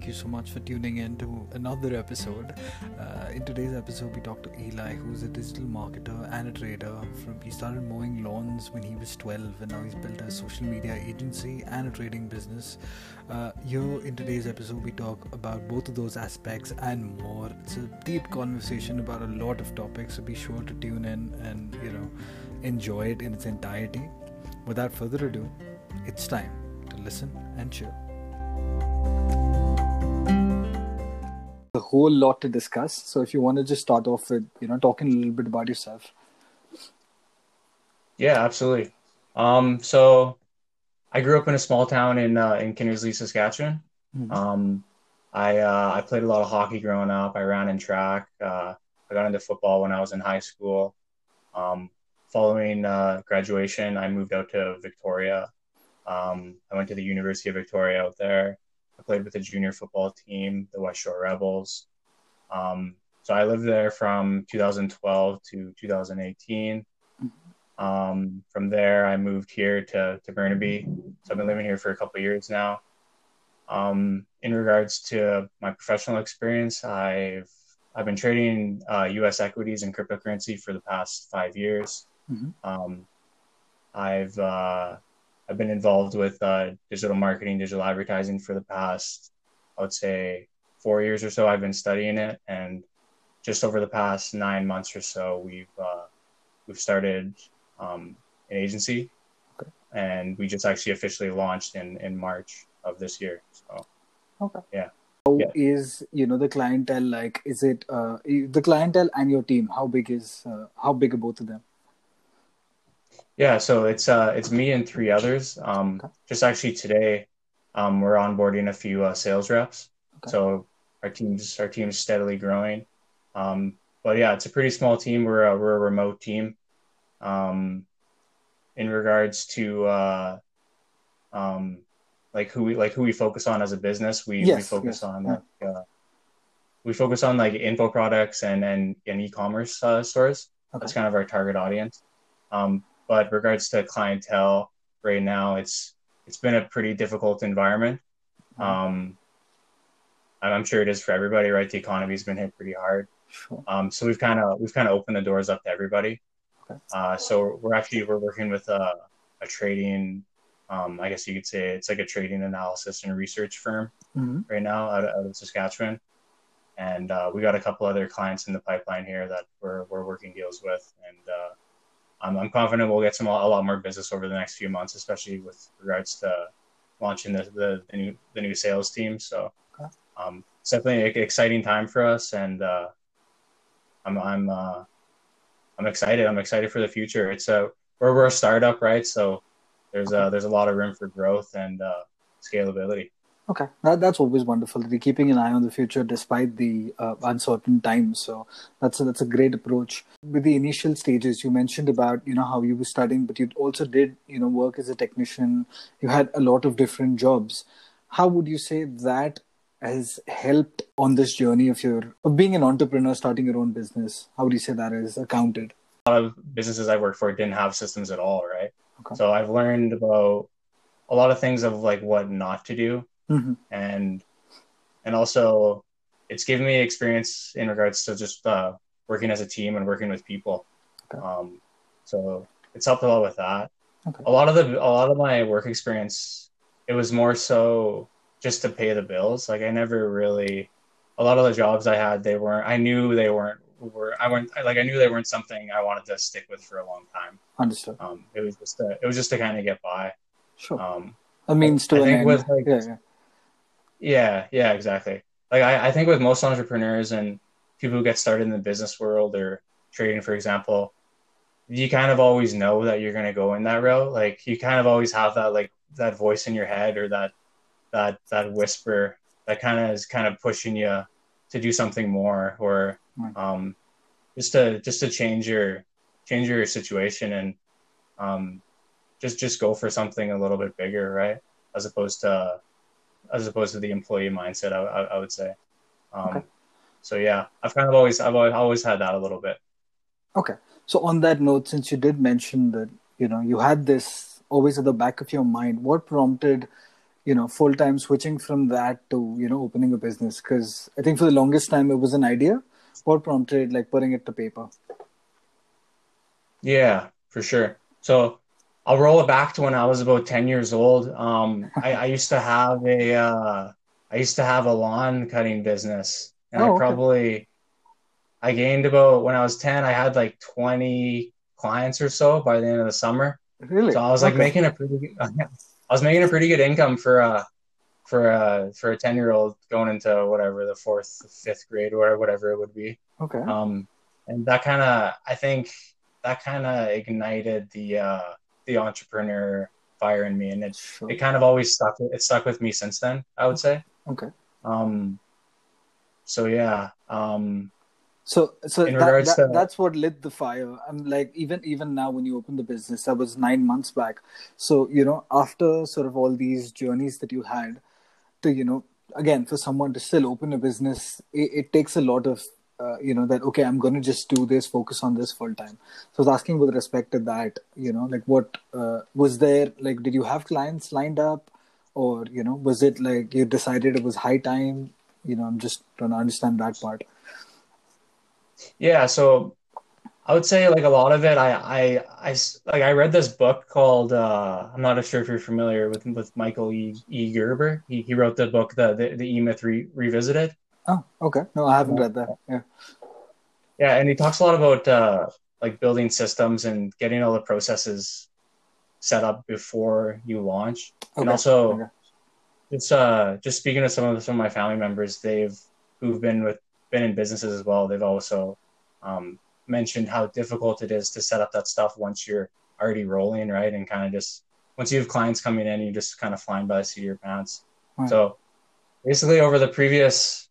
Thank you so much for tuning in to another episode. Uh, in today's episode, we talked to Eli, who's a digital marketer and a trader. From he started mowing lawns when he was 12, and now he's built a social media agency and a trading business. Uh, here in today's episode, we talk about both of those aspects and more. It's a deep conversation about a lot of topics, so be sure to tune in and you know enjoy it in its entirety. Without further ado, it's time to listen and chill. A whole lot to discuss. So if you want to just start off with, you know, talking a little bit about yourself. Yeah, absolutely. Um, so I grew up in a small town in uh, in Kindersley, Saskatchewan. Mm-hmm. Um, I uh, I played a lot of hockey growing up. I ran in track. Uh, I got into football when I was in high school. Um, following uh, graduation, I moved out to Victoria. Um, I went to the University of Victoria out there. Played with the junior football team, the West Shore Rebels. Um, so I lived there from 2012 to 2018. Um, from there, I moved here to, to Burnaby. So I've been living here for a couple years now. Um, in regards to my professional experience, I've I've been trading uh, U.S. equities and cryptocurrency for the past five years. Mm-hmm. Um, I've uh, I've been involved with uh, digital marketing, digital advertising for the past, I would say, four years or so. I've been studying it, and just over the past nine months or so, we've uh, we've started um, an agency, okay. and we just actually officially launched in in March of this year. So, okay, yeah. How yeah. is you know the clientele like? Is it uh, the clientele and your team? How big is uh, how big are both of them? Yeah, so it's uh it's me and three others. Um, okay. just actually today, um, we're onboarding a few uh, sales reps. Okay. So our team's our team's steadily growing. Um, but yeah, it's a pretty small team. We're a, we're a remote team. Um, in regards to uh, um, like who we like who we focus on as a business, we, yes, we focus yes. on like uh, we focus on like info products and and, and e-commerce uh, stores. Okay. That's kind of our target audience. Um, but regards to clientele right now, it's it's been a pretty difficult environment. Mm-hmm. Um, I'm sure it is for everybody, right? The economy's been hit pretty hard. Sure. Um, so we've kind of we've kind of opened the doors up to everybody. Okay. Uh, so we're actually we're working with a, a trading, um, I guess you could say it's like a trading analysis and research firm mm-hmm. right now out of, out of Saskatchewan, and uh, we got a couple other clients in the pipeline here that we're we're working deals with, and uh, um, I'm confident we'll get some a lot more business over the next few months, especially with regards to launching the the, the new the new sales team. So okay. um, it's definitely an exciting time for us, and uh, I'm I'm uh, I'm excited. I'm excited for the future. It's a we're we're a startup, right? So there's a there's a lot of room for growth and uh, scalability. Okay, that, that's always wonderful. They're keeping an eye on the future despite the uh, uncertain times. So that's a, that's a great approach. With the initial stages, you mentioned about you know how you were studying, but you also did you know work as a technician. You had a lot of different jobs. How would you say that has helped on this journey of your of being an entrepreneur, starting your own business? How would you say that is accounted? A lot of businesses I worked for didn't have systems at all, right? Okay. So I've learned about a lot of things of like what not to do mm-hmm. and and also it's given me experience in regards to just uh, working as a team and working with people. Okay. Um, so it's helped a lot with that. Okay. A lot of the a lot of my work experience, it was more so just to pay the bills. Like I never really, a lot of the jobs I had, they weren't. I knew they weren't. Were I weren't like I knew they weren't something I wanted to stick with for a long time. Understood. Um, it was just to, it was just to kind of get by. Sure. Um, I mean, still, I think with like, yeah, yeah. Yeah, yeah, exactly. Like I, I think with most entrepreneurs and people who get started in the business world or trading, for example, you kind of always know that you're going to go in that route. Like you kind of always have that like that voice in your head or that that that whisper that kind of is kind of pushing you to do something more or um, just to just to change your change your situation and um, just just go for something a little bit bigger, right? As opposed to as opposed to the employee mindset. I, I, I would say. Um, okay. So yeah, I've kind of always I've always, always had that a little bit. Okay. So on that note, since you did mention that you know you had this always at the back of your mind, what prompted you know full time switching from that to you know opening a business because i think for the longest time it was an idea what prompted like putting it to paper yeah for sure so i'll roll it back to when i was about 10 years old um, I, I, used to have a uh, I used to have a lawn cutting business and oh, i probably okay. i gained about when i was 10 i had like 20 clients or so by the end of the summer really so i was like okay. making a pretty good, I was making a pretty good income for uh for a for a ten year old going into whatever the fourth fifth grade or whatever it would be. Okay. Um, and that kind of I think that kind of ignited the uh the entrepreneur fire in me, and it sure. it kind of always stuck. It stuck with me since then. I would say. Okay. Um. So yeah. Um so so that, that, to... that's what lit the fire i'm like even even now when you open the business that was nine months back so you know after sort of all these journeys that you had to you know again for someone to still open a business it, it takes a lot of uh, you know that okay i'm going to just do this focus on this full time so i was asking with respect to that you know like what uh, was there like did you have clients lined up or you know was it like you decided it was high time you know i'm just trying to understand that part yeah, so I would say like a lot of it. I I I like I read this book called uh, I'm not sure if you're familiar with with Michael E. e. Gerber. He he wrote the book the the, the E Myth Re- Revisited. Oh, okay. No, I haven't read that. Yeah. Yeah, and he talks a lot about uh, like building systems and getting all the processes set up before you launch, okay. and also okay. it's uh just speaking to some of some of my family members, they've who've been with been in businesses as well, they've also um, mentioned how difficult it is to set up that stuff once you're already rolling, right? And kind of just once you have clients coming in, you're just kind of flying by the seat of your pants. Right. So basically, over the previous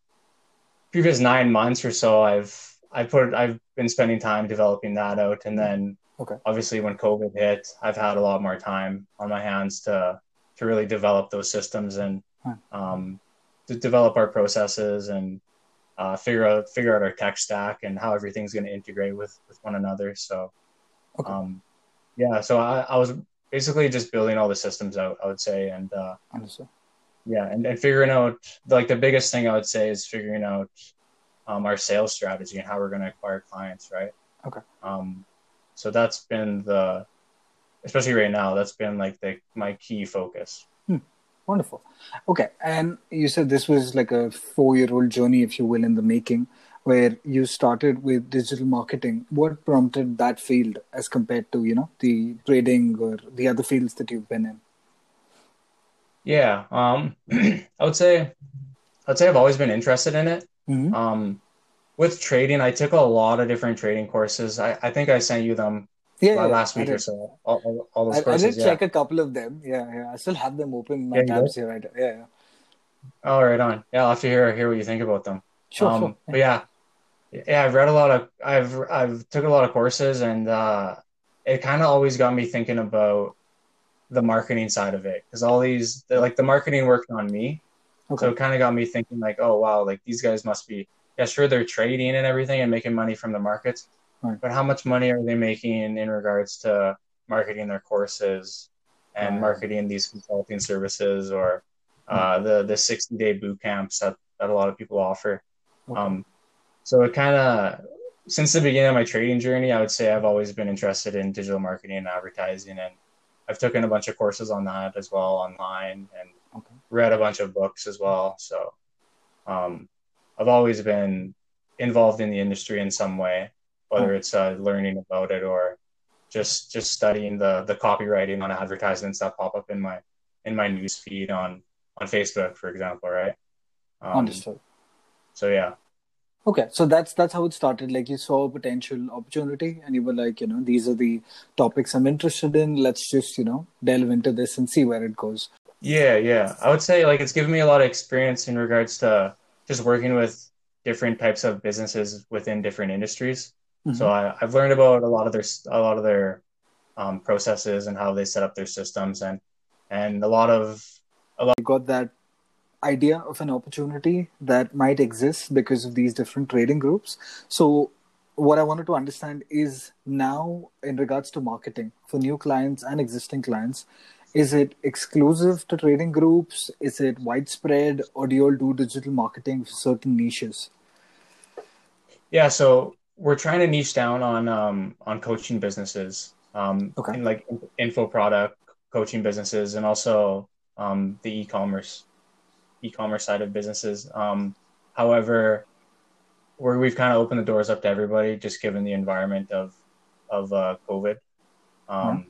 previous nine months or so, I've I put I've been spending time developing that out, and then okay. obviously when COVID hit, I've had a lot more time on my hands to to really develop those systems and um, to develop our processes and uh, figure out figure out our tech stack and how everything's going to integrate with with one another. So, okay. um, yeah, so I, I was basically just building all the systems out. I would say, and uh, Understood. Yeah, and, and figuring out like the biggest thing I would say is figuring out um, our sales strategy and how we're going to acquire clients, right? Okay. Um, so that's been the, especially right now, that's been like the my key focus. Wonderful. Okay. And you said this was like a four year old journey, if you will, in the making, where you started with digital marketing. What prompted that field as compared to, you know, the trading or the other fields that you've been in? Yeah. Um, I would say, I'd say I've always been interested in it. Mm-hmm. Um, with trading, I took a lot of different trading courses. I, I think I sent you them yeah, yeah last week or so. All, all, all those I, courses, I did yeah. check a couple of them. Yeah, yeah. I still have them open in my yeah, tabs here. Right? Yeah, yeah. Oh, right on. Yeah, I'll have to hear hear what you think about them. Sure, um, sure. But yeah, yeah, I've read a lot of, I've I've took a lot of courses, and uh, it kind of always got me thinking about the marketing side of it because all these, like the marketing worked on me, okay. so it kind of got me thinking like, oh wow, like these guys must be, yeah, sure they're trading and everything and making money from the markets, Right. But how much money are they making in regards to marketing their courses and right. marketing these consulting services or uh, the the 60 day boot camps that, that a lot of people offer? Okay. Um, so it kind of since the beginning of my trading journey, I would say I've always been interested in digital marketing and advertising, and I've taken a bunch of courses on that as well online, and okay. read a bunch of books as well. So um, I've always been involved in the industry in some way whether it's uh, learning about it or just just studying the the copywriting on advertisements that pop up in my in my news feed on on Facebook, for example, right? Um, Understood. So yeah. Okay, so that's that's how it started. Like you saw a potential opportunity, and you were like, you know, these are the topics I'm interested in. Let's just you know delve into this and see where it goes. Yeah, yeah. I would say like it's given me a lot of experience in regards to just working with different types of businesses within different industries. Mm-hmm. So I, have learned about a lot of their a lot of their um, processes and how they set up their systems and and a lot of a lot. You got that idea of an opportunity that might exist because of these different trading groups. So what I wanted to understand is now in regards to marketing for new clients and existing clients, is it exclusive to trading groups? Is it widespread, or do you all do digital marketing for certain niches? Yeah, so we're trying to niche down on um, on coaching businesses, um, okay. and like info product coaching businesses, and also um, the e-commerce e-commerce side of businesses. Um, however, where we've kind of opened the doors up to everybody, just given the environment of of uh, COVID. Um,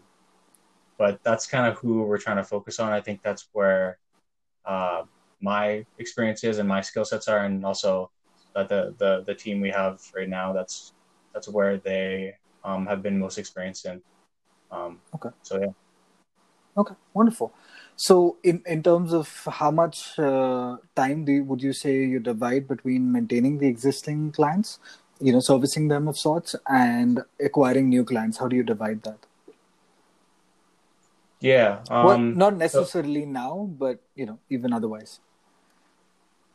but that's kind of who we're trying to focus on. I think that's where uh, my experiences and my skill sets are, and also that the, the the team we have right now. That's that's where they um, have been most experienced in. Um, okay. So yeah. Okay, wonderful. So, in, in terms of how much uh, time do you, would you say you divide between maintaining the existing clients, you know, servicing them of sorts, and acquiring new clients? How do you divide that? Yeah. Um, well, not necessarily so, now, but you know, even otherwise.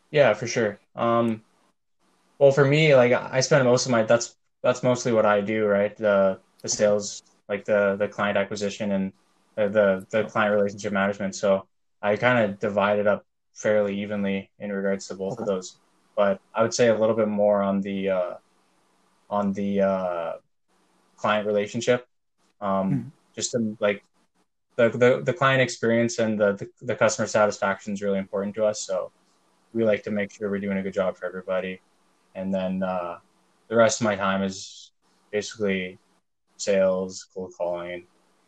Yeah, for sure. Um, well, for me, like I spend most of my that's that's mostly what I do, right? The the sales, like the the client acquisition and the the, the client relationship management. So I kind of divide it up fairly evenly in regards to both okay. of those. But I would say a little bit more on the uh, on the uh, client relationship, um, mm-hmm. just to like the, the, the client experience and the, the, the customer satisfaction is really important to us. So we like to make sure we're doing a good job for everybody. And then uh, the rest of my time is basically sales, cold calling.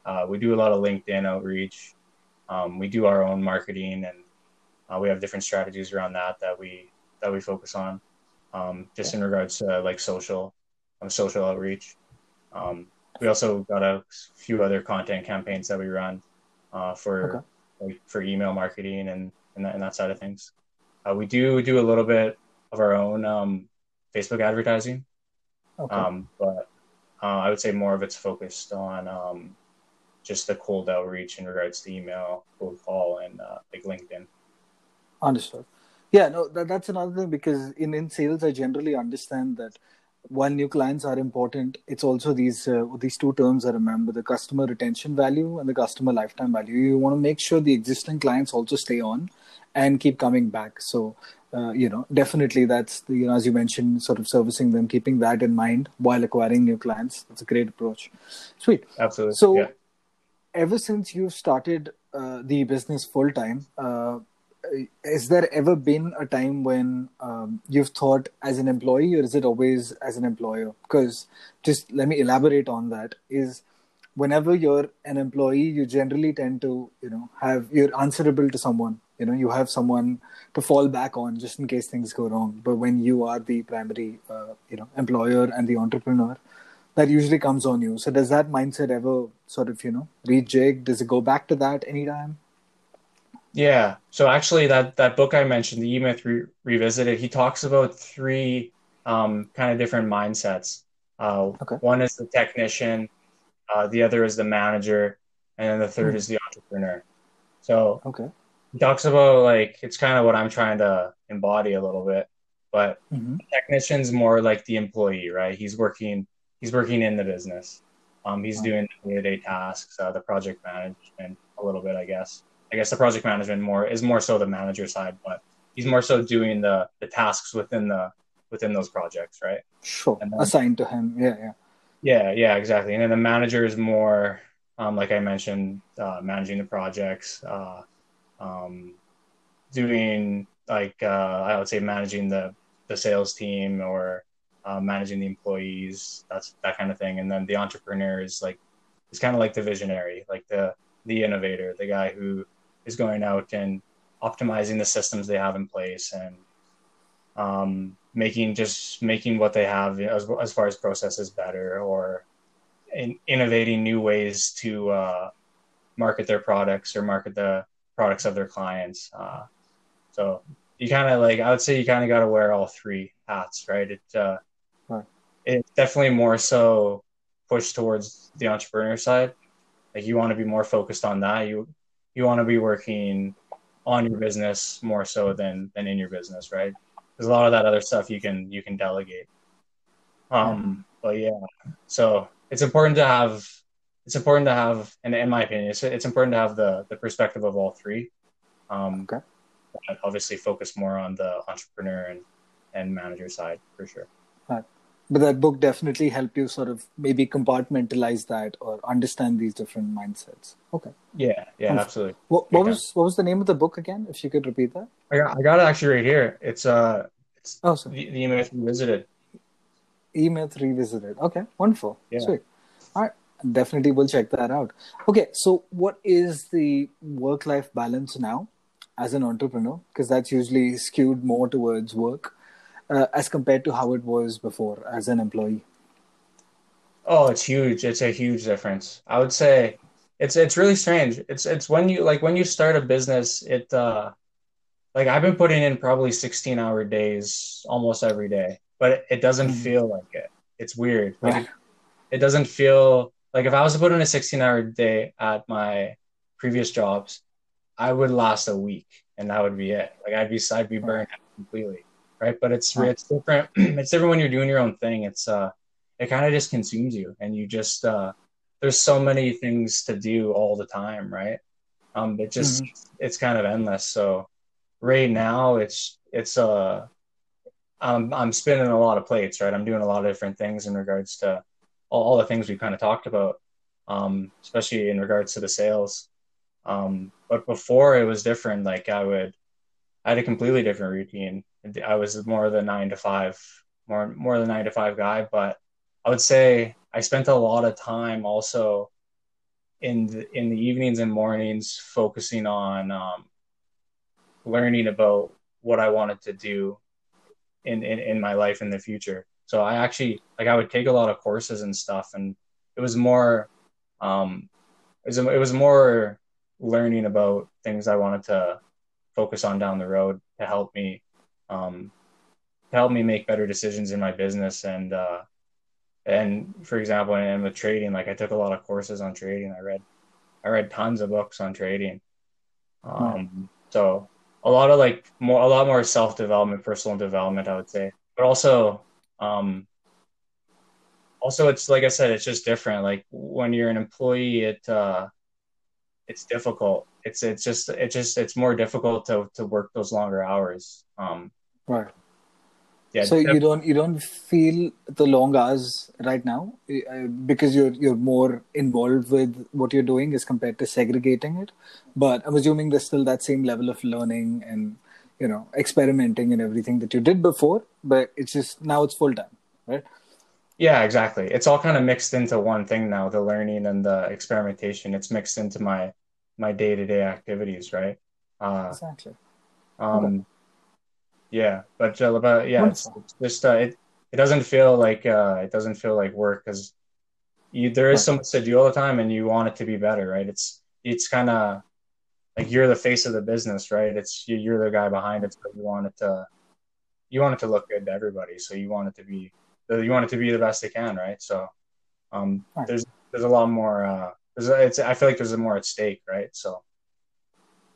Uh, we do a lot of LinkedIn outreach. Um, we do our own marketing, and uh, we have different strategies around that that we that we focus on. Um, just in regards to like social, um, social outreach. Um, we also got a few other content campaigns that we run uh, for okay. like, for email marketing and and that, and that side of things. Uh, we do do a little bit of our own um, Facebook advertising, okay. um, but uh, I would say more of it's focused on um, just the cold outreach in regards to email, cold call, and uh, like LinkedIn. Understood. Yeah, no, that, that's another thing because in in sales, I generally understand that while new clients are important, it's also these uh, these two terms I remember: the customer retention value and the customer lifetime value. You want to make sure the existing clients also stay on and keep coming back. So, uh, you know, definitely that's the, you know, as you mentioned, sort of servicing them, keeping that in mind while acquiring new clients. That's a great approach. Sweet. Absolutely. So, yeah. Ever since you've started uh, the business full time uh, has there ever been a time when um, you've thought as an employee or is it always as an employer? Because just let me elaborate on that is whenever you're an employee you generally tend to you know have you're answerable to someone. You know you have someone to fall back on just in case things go wrong. But when you are the primary uh, you know employer and the entrepreneur that usually comes on you so does that mindset ever sort of you know rejig does it go back to that anytime yeah. So actually, that that book I mentioned, the E Myth Re- Revisited, he talks about three um, kind of different mindsets. Uh, okay. One is the technician, uh, the other is the manager, and then the third mm. is the entrepreneur. So okay. he talks about like it's kind of what I'm trying to embody a little bit, but mm-hmm. technician's more like the employee, right? He's working he's working in the business. Um, he's doing day to day tasks, uh, the project management a little bit, I guess. I guess the project management more is more so the manager side, but he's more so doing the the tasks within the within those projects, right? Sure. Then, Assigned to him. Yeah, yeah. Yeah, yeah, exactly. And then the manager is more, um, like I mentioned, uh, managing the projects, uh, um, doing like uh, I would say managing the the sales team or uh, managing the employees. That's that kind of thing. And then the entrepreneur is like, it's kind of like the visionary, like the the innovator, the guy who is going out and optimizing the systems they have in place and um, making just making what they have as, as far as processes better or in, innovating new ways to uh, market their products or market the products of their clients. Uh, so you kind of like I would say you kind of got to wear all three hats, right? It uh. It's definitely more so pushed towards the entrepreneur side. Like you want to be more focused on that. You you want to be working on your business more so than than in your business, right? Because a lot of that other stuff you can you can delegate. Um, but yeah, so it's important to have it's important to have, and in my opinion, it's, it's important to have the the perspective of all three. Um, okay. Obviously, focus more on the entrepreneur and and manager side for sure. Right. But that book definitely helped you sort of maybe compartmentalize that or understand these different mindsets. Okay. Yeah, yeah, absolutely. What, what was what was the name of the book again? If you could repeat that. I got, I got it actually right here. It's uh, it's oh, sorry. the, the E-Myth Revisited. E-Myth Revisited. Okay, wonderful. Yeah. Sweet. All right definitely will check that out okay so what is the work life balance now as an entrepreneur because that's usually skewed more towards work uh, as compared to how it was before as an employee? Oh it's huge. It's a huge difference. I would say it's it's really strange. It's it's when you like when you start a business it uh like i've been putting in probably 16 hour days almost every day but it, it doesn't mm. feel like it. It's weird. Like it, it doesn't feel like if I was to put in a 16 hour day at my previous jobs, I would last a week and that would be it. Like I'd be I'd be burned out completely. Right. But it's it's different. it's different when you're doing your own thing. It's uh it kind of just consumes you and you just uh there's so many things to do all the time, right? Um it just mm-hmm. it's kind of endless. So right now it's it's uh I'm I'm spinning a lot of plates, right? I'm doing a lot of different things in regards to all, all the things we kind of talked about, um, especially in regards to the sales. Um, but before it was different. Like I would, I had a completely different routine. I was more of the nine to five, more more the nine to five guy. But I would say I spent a lot of time also in the, in the evenings and mornings focusing on um, learning about what I wanted to do in, in, in my life in the future. So I actually like I would take a lot of courses and stuff, and it was more, um, it was it was more learning about things I wanted to focus on down the road to help me, um, help me make better decisions in my business and uh, and for example, and with trading, like I took a lot of courses on trading. I read I read tons of books on trading. Um, so a lot of like more a lot more self development, personal development, I would say, but also um, also, it's like I said, it's just different. Like when you're an employee, it uh, it's difficult. It's it's just it just it's more difficult to to work those longer hours. Um, right. Yeah. So you don't you don't feel the long hours right now uh, because you're you're more involved with what you're doing as compared to segregating it. But I'm assuming there's still that same level of learning and you know experimenting and everything that you did before but it's just now it's full time right yeah exactly it's all kind of mixed into one thing now the learning and the experimentation it's mixed into my my day-to-day activities right uh exactly um okay. Yeah but, uh, but yeah it's, it's, just uh, it it doesn't feel like uh it doesn't feel like work because you there is so much to do all the time and you want it to be better right it's it's kind of like you're the face of the business, right? It's you're the guy behind it, so you want it to you want it to look good to everybody. So you want it to be you want it to be the best it can, right? So um, there's there's a lot more. Uh, there's it's I feel like there's a more at stake, right? So.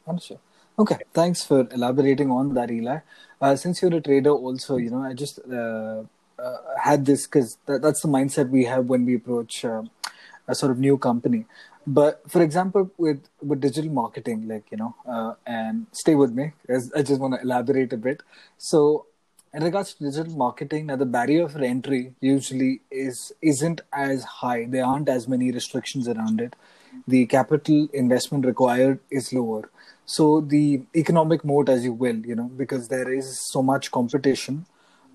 Understood. Okay, thanks for elaborating on that, Eli. Uh, since you're a trader, also, you know, I just uh, uh, had this because that, that's the mindset we have when we approach uh, a sort of new company. But for example with with digital marketing like you know uh, and stay with me i just want to elaborate a bit. So in regards to digital marketing now the barrier for entry usually is isn't as high. There aren't as many restrictions around it. The capital investment required is lower so the economic moat as you will you know because there is so much competition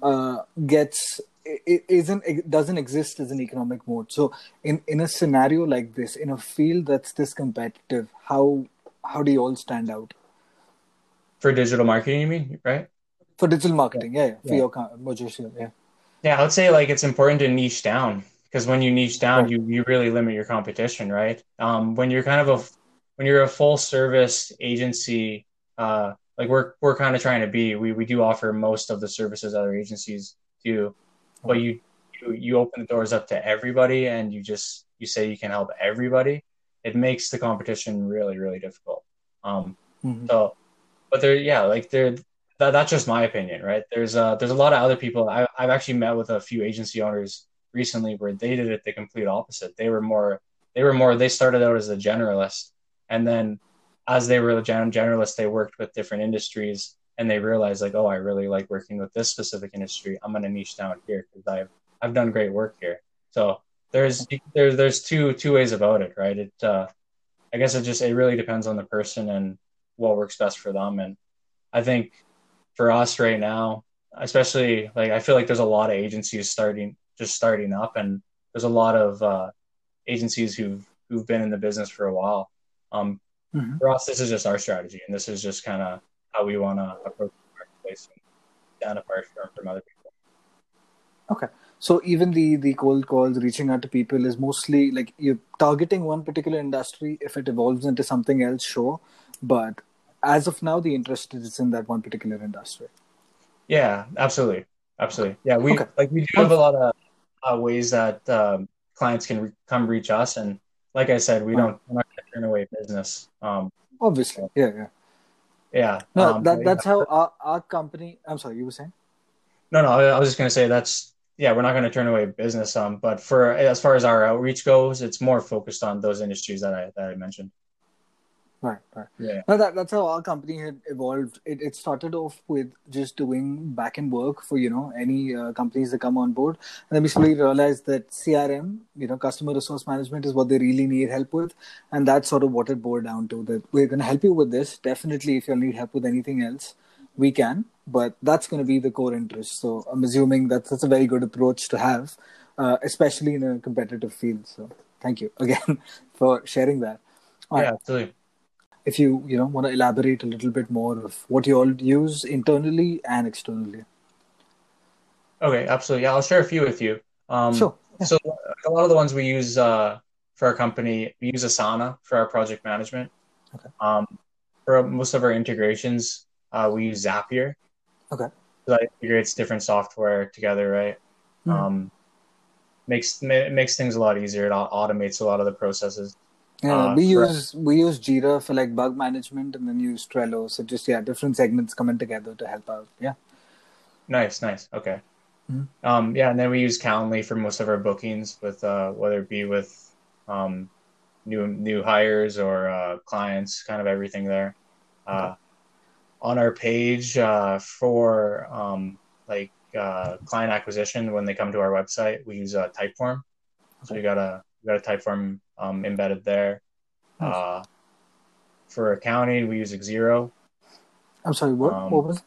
uh, gets it isn't it doesn't exist as an economic moat. So in in a scenario like this in a field that's this competitive how how do you all stand out? For digital marketing you mean right? For digital marketing yeah, yeah, yeah. for your yeah. Yeah i would say like it's important to niche down because when you niche down right. you you really limit your competition right? Um when you're kind of a when you're a full service agency uh like we're we're kind of trying to be we we do offer most of the services other agencies do but you, you you open the doors up to everybody and you just you say you can help everybody it makes the competition really really difficult. Um mm-hmm. so but there yeah like there that, that's just my opinion right? There's uh there's a lot of other people I, i've actually met with a few agency owners recently where they did it the complete opposite. They were more they were more they started out as a generalist and then as they were a gen- generalist they worked with different industries and they realized like oh i really like working with this specific industry. I'm going to niche down here because i've i've done great work here. So there's there's there's two two ways about it right? It uh i guess it just it really depends on the person and what works best for them. And i think for us right now especially like i feel like there's a lot of agencies starting just starting up and there's a lot of uh agencies who've who've been in the business for a while um mm-hmm. for us this is just our strategy and this is just kind of how we want to approach the marketplace and stand apart from, from other people. Okay. So even the the cold calls, reaching out to people is mostly like you're targeting one particular industry. If it evolves into something else, sure. But as of now, the interest is in that one particular industry. Yeah, absolutely, absolutely. Yeah, we okay. like we do have a lot of uh, ways that um, clients can re- come reach us, and like I said, we don't we're not going to turn away business. Um, Obviously, yeah, yeah yeah. No, um, that, that's yeah. how our, our company. I'm sorry, you were saying? No, no. I was just going to say that's yeah. We're not going to turn away business. Um, but for as far as our outreach goes, it's more focused on those industries that I that I mentioned. Right, right. Yeah. No, that, that's how our company had evolved. It, it started off with just doing back end work for, you know, any uh, companies that come on board. And then we slowly realized that CRM, you know, customer resource management is what they really need help with. And that's sort of what it boiled down to that we're going to help you with this. Definitely, if you need help with anything else, we can. But that's going to be the core interest. So I'm assuming that that's a very good approach to have, uh, especially in a competitive field. So thank you again for sharing that. All yeah, right. absolutely if you you know want to elaborate a little bit more of what you all use internally and externally. Okay absolutely. Yeah i'll share a few with you. Um, sure yeah. so a lot of the ones we use uh, for our company we use asana for our project management. Okay. um, for most of our integrations uh, we use zapier. Okay. That integrates different software together right? Mm. um, makes makes things a lot easier. It automates a lot of the processes yeah, uh, we use we use Jira for like bug management, and then use Trello. So just yeah, different segments coming together to help out. Yeah. Nice, nice. Okay. Mm-hmm. Um, yeah, and then we use Calendly for most of our bookings, with uh, whether it be with um, new new hires or uh, clients, kind of everything there. Uh, okay. On our page uh, for um, like uh, client acquisition, when they come to our website, we use uh, Typeform. So we got a we got a Typeform um, embedded there. Nice. Uh, for accounting, we use Xero. I'm sorry, what, um, what was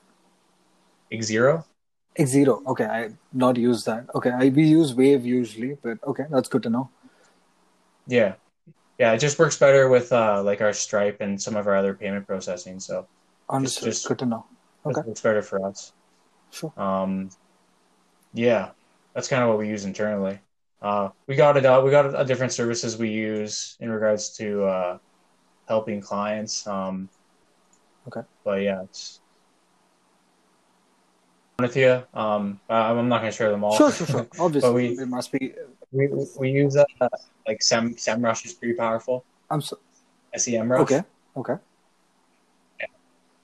it? Xero? Xero. Okay, I not use that. Okay, I we use Wave usually, but okay, that's good to know. Yeah, yeah, it just works better with uh, like our Stripe and some of our other payment processing. So understood. Just, good to know. Okay, works better for us. Sure. Um, yeah, that's kind of what we use internally. Uh, we got it out. We got a, a different services we use in regards to uh, helping clients. Um, okay. But yeah, it's with you. Um, I'm not going to share them all. Sure, sure, sure. Obviously, we, it must be. We we use uh, like Sem SEMrush is pretty powerful. I'm so. SEMrush. Okay. Okay.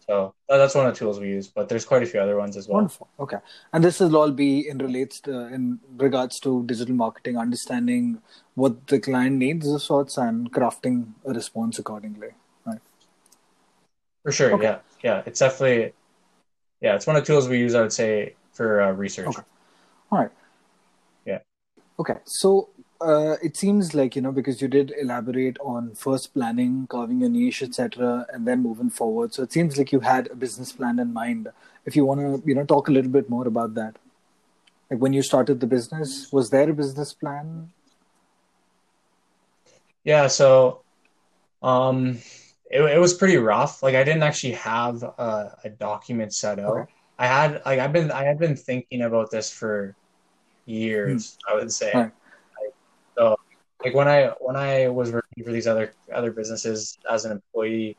So that's one of the tools we use, but there's quite a few other ones as well. Wonderful. Okay, and this will all be in relates to, in regards to digital marketing, understanding what the client needs of sorts, and crafting a response accordingly. Right. For sure. Okay. Yeah. Yeah. It's definitely. Yeah, it's one of the tools we use. I would say for uh, research. Okay. All right. Yeah. Okay. So uh, it seems like you know because you did elaborate on first planning carving a niche etc and then moving forward. So it seems like you had a business plan in mind. If you want to you know talk a little bit more about that. Like when you started the business was there a business plan? Yeah so um it, it was pretty rough. Like i didn't actually have a, a document set out okay. i had like i've been i had been thinking about this for years hmm. i would say. Right so like when I when I was working for these other other businesses as an employee,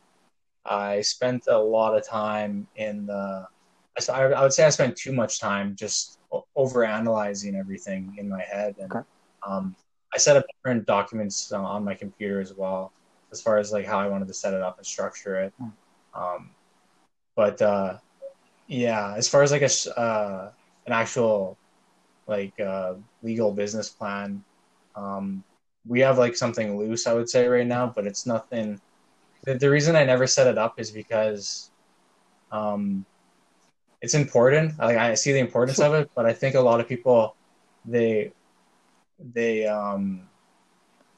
I spent a lot of time in the. I, I would say I spent too much time just over analyzing everything in my head, and okay. um, I set up different documents on my computer as well, as far as like how I wanted to set it up and structure it. Mm. Um, but uh, yeah, as far as like a uh, an actual like uh, legal business plan, um, we have like something loose, I would say right now, but it's nothing. The, the reason I never set it up is because, um, it's important. Like I see the importance of it, but I think a lot of people, they, they um,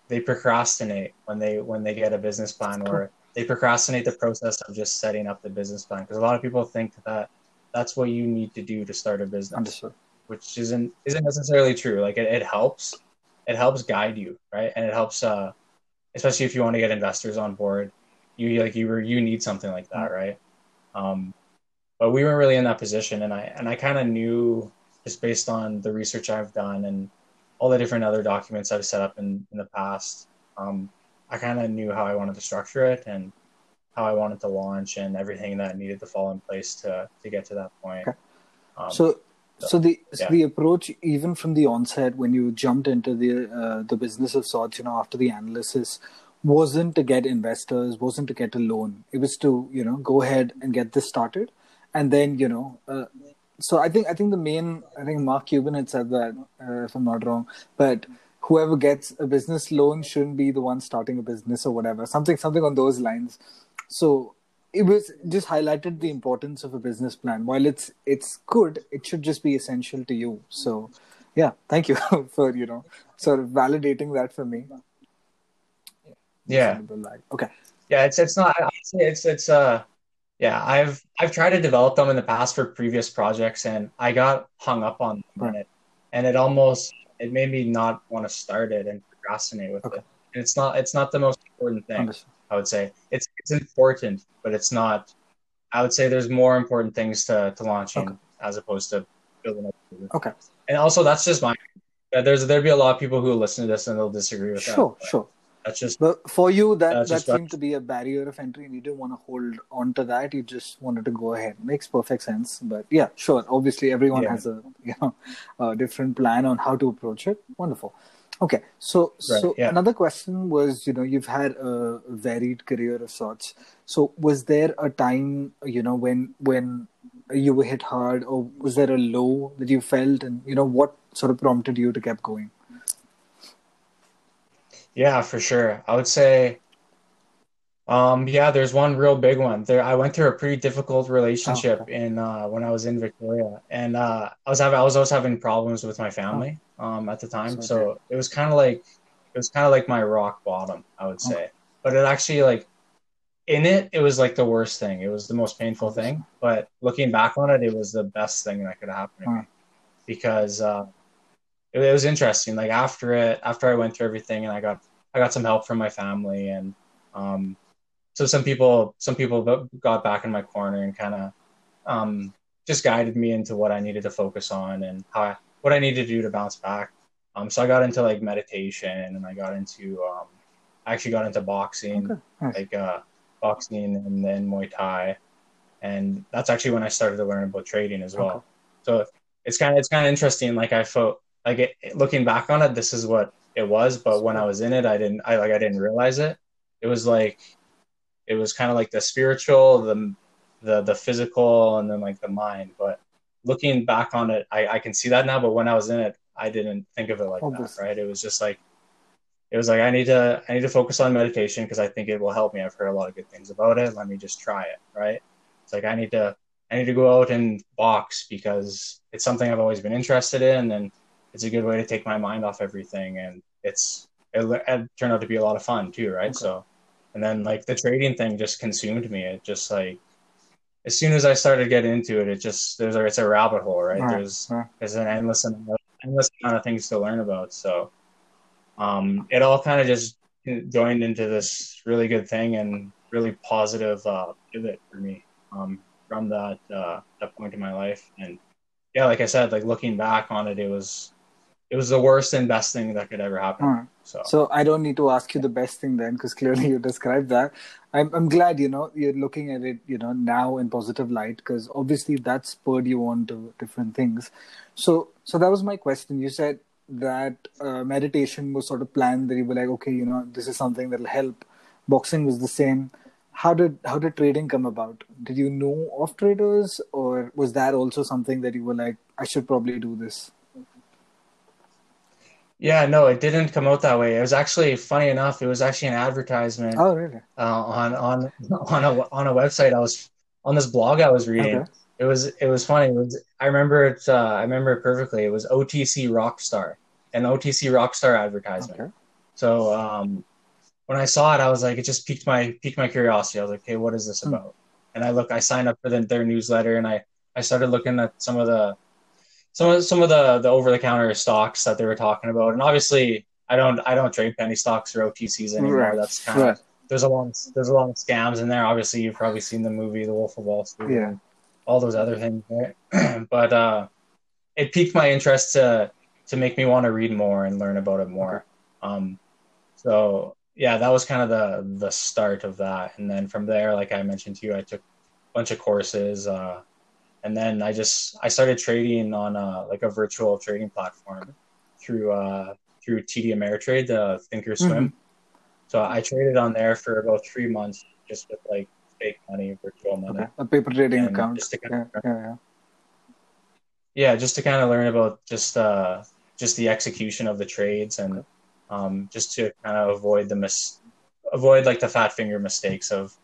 they procrastinate when they when they get a business plan, or they procrastinate the process of just setting up the business plan because a lot of people think that that's what you need to do to start a business. Understood. Which isn't isn't necessarily true. Like it, it helps, it helps guide you, right? And it helps, uh, especially if you want to get investors on board. You like you were you need something like that, right? Um, but we weren't really in that position, and I and I kind of knew just based on the research I've done and all the different other documents I've set up in in the past. Um, I kind of knew how I wanted to structure it and how I wanted to launch and everything that needed to fall in place to to get to that point. Okay. Um, so, so, the yeah. so the approach even from the onset when you jumped into the uh, the business of sorts, you know, after the analysis, wasn't to get investors, wasn't to get a loan. It was to you know go ahead and get this started, and then you know. Uh, so I think I think the main I think Mark Cuban had said that uh, if I'm not wrong, but whoever gets a business loan shouldn't be the one starting a business or whatever something something on those lines so it was just highlighted the importance of a business plan. While it's it's good it should just be essential to you. So yeah thank you for you know sort of validating that for me. Yeah. Okay. Yeah it's it's not it's it's uh yeah i've i've tried to develop them in the past for previous projects and i got hung up on, on it and it almost it made me not want to start it and procrastinate with okay. it. And it's not it's not the most important thing. Understood. I would say it's it's important, but it's not. I would say there's more important things to to launching okay. as opposed to building up. Okay. And also, that's just my. Uh, there's there'd be a lot of people who listen to this and they'll disagree with sure, that. Sure, sure. That's just. But for you, that that seemed to be a barrier of entry, and you didn't want to hold on to that. You just wanted to go ahead. Makes perfect sense. But yeah, sure. Obviously, everyone yeah. has a you know a different plan on how to approach it. Wonderful. Okay, so right, so yeah. another question was, you know, you've had a varied career of sorts. So was there a time, you know, when when you were hit hard, or was there a low that you felt, and you know, what sort of prompted you to keep going? Yeah, for sure. I would say, um, yeah, there's one real big one. There, I went through a pretty difficult relationship oh, okay. in uh, when I was in Victoria, and uh, I was having, I was always having problems with my family. Um, at the time. So, so it was kind of like, it was kind of like my rock bottom, I would say. Okay. But it actually like, in it, it was like the worst thing. It was the most painful thing. But looking back on it, it was the best thing that could happen to me, because uh, it, it was interesting. Like after it, after I went through everything, and I got I got some help from my family, and um, so some people some people got back in my corner and kind of um, just guided me into what I needed to focus on and how I, what I needed to do to bounce back. Um, so I got into like meditation, and I got into um, I actually got into boxing, okay. like uh, boxing and then Muay Thai, and that's actually when I started to learn about trading as well. Okay. So it's kind of it's kind of interesting. Like I felt like it, looking back on it, this is what it was, but when I was in it, I didn't, I like, I didn't realize it. It was like, it was kind of like the spiritual, the, the, the physical, and then like the mind. But looking back on it, I, I can see that now. But when I was in it, I didn't think of it like oh, that. Right. It was just like, it was like, I need to, I need to focus on meditation because I think it will help me. I've heard a lot of good things about it. Let me just try it. Right. It's like, I need to, I need to go out and box because it's something I've always been interested in. And it's a good way to take my mind off everything and it's it, it turned out to be a lot of fun too right okay. so and then like the trading thing just consumed me it just like as soon as i started getting into it it just there's a, it's a rabbit hole right, right. there's right. there's an endless amount, endless amount of things to learn about so um it all kind of just joined into this really good thing and really positive uh pivot for me um from that uh that point in my life and yeah like i said like looking back on it it was it was the worst and best thing that could ever happen. Right. So, so I don't need to ask you the best thing then, because clearly you described that. I'm, I'm glad you know you're looking at it, you know, now in positive light, because obviously that spurred you on to different things. So, so that was my question. You said that uh, meditation was sort of planned that you were like, okay, you know, this is something that'll help. Boxing was the same. How did how did trading come about? Did you know of traders, or was that also something that you were like, I should probably do this? Yeah, no, it didn't come out that way. It was actually funny enough. It was actually an advertisement. Oh, really? Uh, on on on a on a website I was on this blog I was reading. Okay. It was it was funny. It was I remember it. Uh, I remember it perfectly. It was OTC Rockstar, an OTC Rockstar advertisement. Okay. So um, when I saw it, I was like, it just piqued my piqued my curiosity. I was like, hey, what is this hmm. about? And I look, I signed up for the, their newsletter, and I I started looking at some of the some of some of the the over the counter stocks that they were talking about, and obviously I don't I don't trade penny stocks or OTCs anymore. Right. That's kind right. of there's a lot of, there's a lot of scams in there. Obviously, you've probably seen the movie The Wolf of Wall Street. Yeah. all those other things, right? but uh, it piqued my interest to to make me want to read more and learn about it more. Um, so yeah, that was kind of the the start of that, and then from there, like I mentioned to you, I took a bunch of courses. Uh, and then I just I started trading on a, like a virtual trading platform through uh, through TD Ameritrade, the Thinkorswim. Mm-hmm. So I traded on there for about three months, just with like fake money, virtual money, okay. a paper trading and account. Just to kind of, yeah, yeah, yeah. just to kind of learn about just uh, just the execution of the trades and um, just to kind of avoid the mis- avoid like the fat finger mistakes of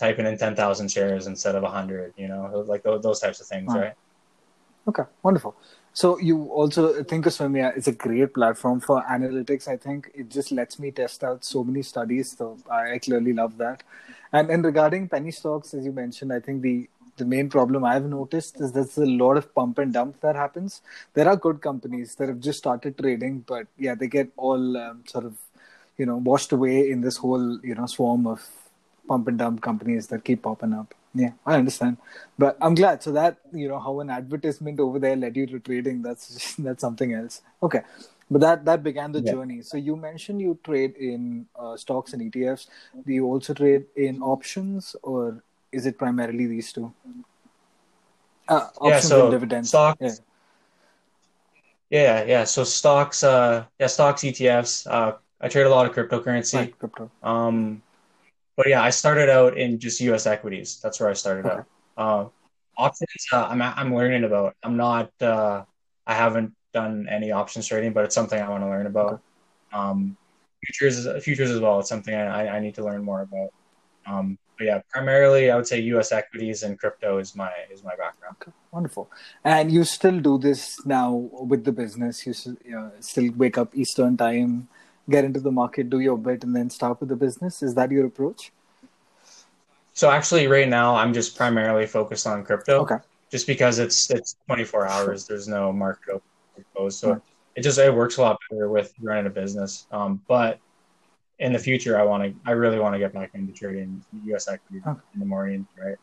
typing in 10,000 shares instead of 100, you know, like those, those types of things, right? Okay, wonderful. So you also think of Swimia is a great platform for analytics. I think it just lets me test out so many studies. So I clearly love that. And and regarding penny stocks, as you mentioned, I think the the main problem I've noticed is there's a lot of pump and dump that happens. There are good companies that have just started trading, but yeah, they get all um, sort of you know washed away in this whole you know swarm of pump and dump companies that keep popping up. Yeah, I understand, but I'm glad. So that you know how an advertisement over there led you to trading. That's just, that's something else. Okay, but that that began the yeah. journey. So you mentioned you trade in uh, stocks and ETFs. Do you also trade in options, or is it primarily these two? Uh, yeah, so and dividends. Stocks. Yeah. yeah, yeah. So stocks, uh, yeah, stocks, ETFs. Uh, I trade a lot of cryptocurrency. Right, crypto. Um, but yeah, I started out in just U.S. equities. That's where I started okay. out. Uh, options, uh, I'm I'm learning about. I'm not. Uh, I haven't done any options trading, but it's something I want to learn about. Okay. Um, futures, futures as well. It's something I, I need to learn more about. Um, but yeah, primarily I would say U.S. equities and crypto is my is my background. Okay, wonderful. And you still do this now with the business. You, you know, still wake up Eastern time get into the market, do your bit, and then start with the business? Is that your approach? So actually, right now, I'm just primarily focused on crypto. Okay. Just because it's it's 24 hours, there's no market exposed, so right. it just it works a lot better with running a business. Um, but in the future, I want to, I really want to get back into trading U.S. equity okay. in the morning, right?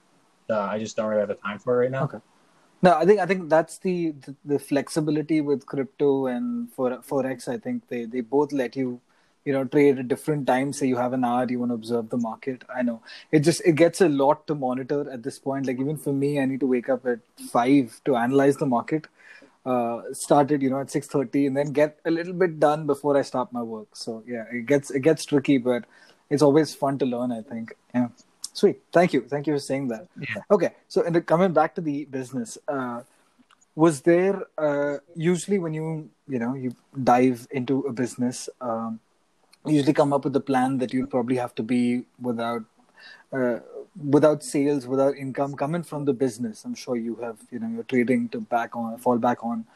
Uh, I just don't really have the time for it right now. Okay. No, I think I think that's the, the, the flexibility with crypto and for forex. I think they they both let you you know trade at different times. Say you have an hour, you want to observe the market. I know it just it gets a lot to monitor at this point. Like even for me, I need to wake up at five to analyze the market. Uh, started you know at six thirty and then get a little bit done before I start my work. So yeah, it gets it gets tricky, but it's always fun to learn. I think yeah. Sweet. Thank you. Thank you for saying that. Yeah. Okay. So, in the, coming back to the business, uh, was there uh, usually when you you know you dive into a business, um, usually come up with a plan that you'll probably have to be without uh, without sales, without income coming from the business. I'm sure you have you know you're trading to back on fall back on.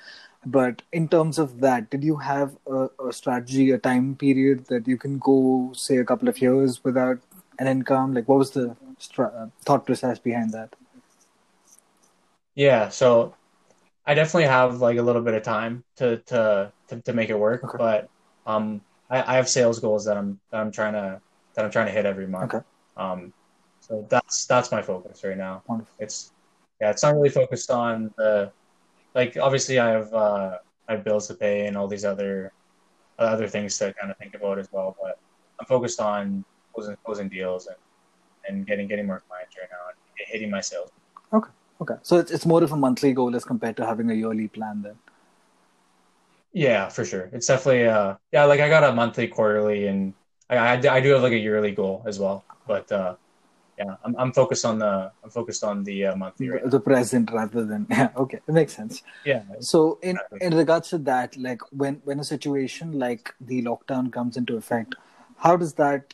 But in terms of that, did you have a, a strategy, a time period that you can go say a couple of years without an income? Like, what was the uh, thought process behind that? Yeah, so I definitely have like a little bit of time to to to, to make it work, okay. but um, I, I have sales goals that I'm that I'm trying to that I'm trying to hit every month. Okay. Um, so that's that's my focus right now. Wonderful. It's yeah, it's not really focused on the like obviously I have uh, I have bills to pay and all these other other things to kind of think about as well, but I'm focused on closing closing deals and, and getting getting more clients right now and hitting my sales. Okay. Okay. So it's it's more of a monthly goal as compared to having a yearly plan then. Yeah, for sure. It's definitely uh yeah, like I got a monthly, quarterly, and I I, I do have like a yearly goal as well. But uh yeah, I'm, I'm focused on the I'm focused on the uh, monthly right the present rather than yeah. Okay, it makes sense. Yeah. So in in regards to that, like when when a situation like the lockdown comes into effect, how does that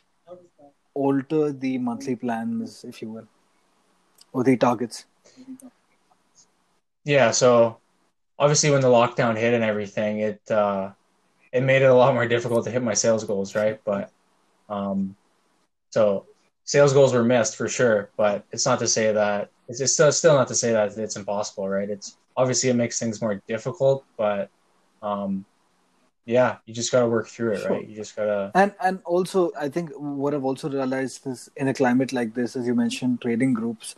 alter the monthly plans, if you will, or the targets? Yeah. So obviously, when the lockdown hit and everything, it uh, it made it a lot more difficult to hit my sales goals, right? But um, so sales goals were missed for sure, but it's not to say that it's, it's still still not to say that it's impossible, right? It's obviously it makes things more difficult, but um, yeah, you just got to work through it, sure. right? You just got to. And and also, I think what I've also realized is in a climate like this, as you mentioned, trading groups,